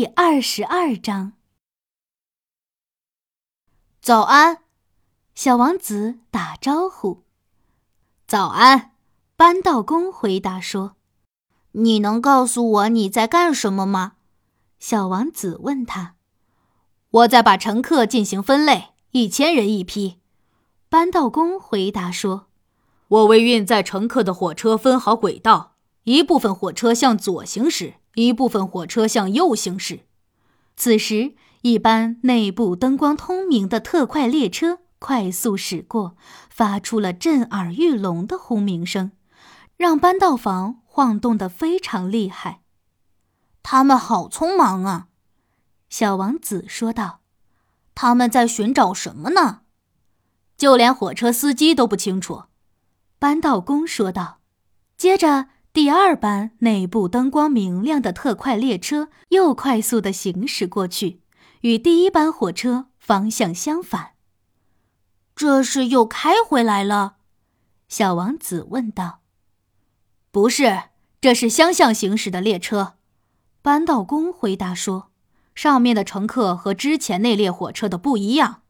第二十二章。早安，小王子打招呼。早安，扳道工回答说：“你能告诉我你在干什么吗？”小王子问他。“我在把乘客进行分类，一千人一批。”扳道工回答说。“我为运载乘客的火车分好轨道，一部分火车向左行驶。”一部分火车向右行驶。此时，一班内部灯光通明的特快列车快速驶过，发出了震耳欲聋的轰鸣声，让扳道房晃动得非常厉害。他们好匆忙啊！小王子说道：“他们在寻找什么呢？就连火车司机都不清楚。”扳道工说道。接着。第二班内部灯光明亮的特快列车又快速的行驶过去，与第一班火车方向相反。这是又开回来了？小王子问道。“不是，这是相向行驶的列车。”扳道工回答说，“上面的乘客和之前那列火车的不一样。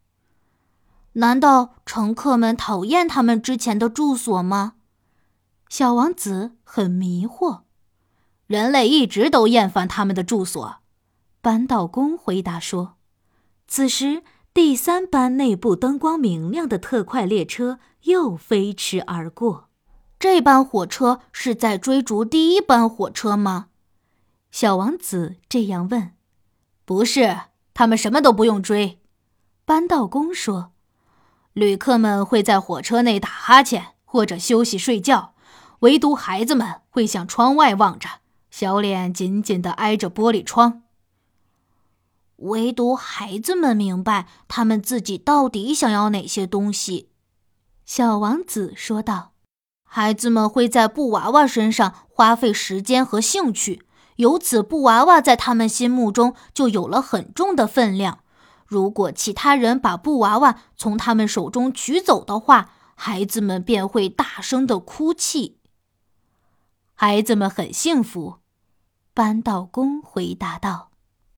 难道乘客们讨厌他们之前的住所吗？”小王子很迷惑，人类一直都厌烦他们的住所。扳道工回答说：“此时，第三班内部灯光明亮的特快列车又飞驰而过。这班火车是在追逐第一班火车吗？”小王子这样问。“不是，他们什么都不用追。”扳道工说：“旅客们会在火车内打哈欠或者休息睡觉。”唯独孩子们会向窗外望着，小脸紧紧地挨着玻璃窗。唯独孩子们明白他们自己到底想要哪些东西，小王子说道：“孩子们会在布娃娃身上花费时间和兴趣，由此布娃娃在他们心目中就有了很重的分量。如果其他人把布娃娃从他们手中取走的话，孩子们便会大声地哭泣。”孩子们很幸福，扳道工回答道。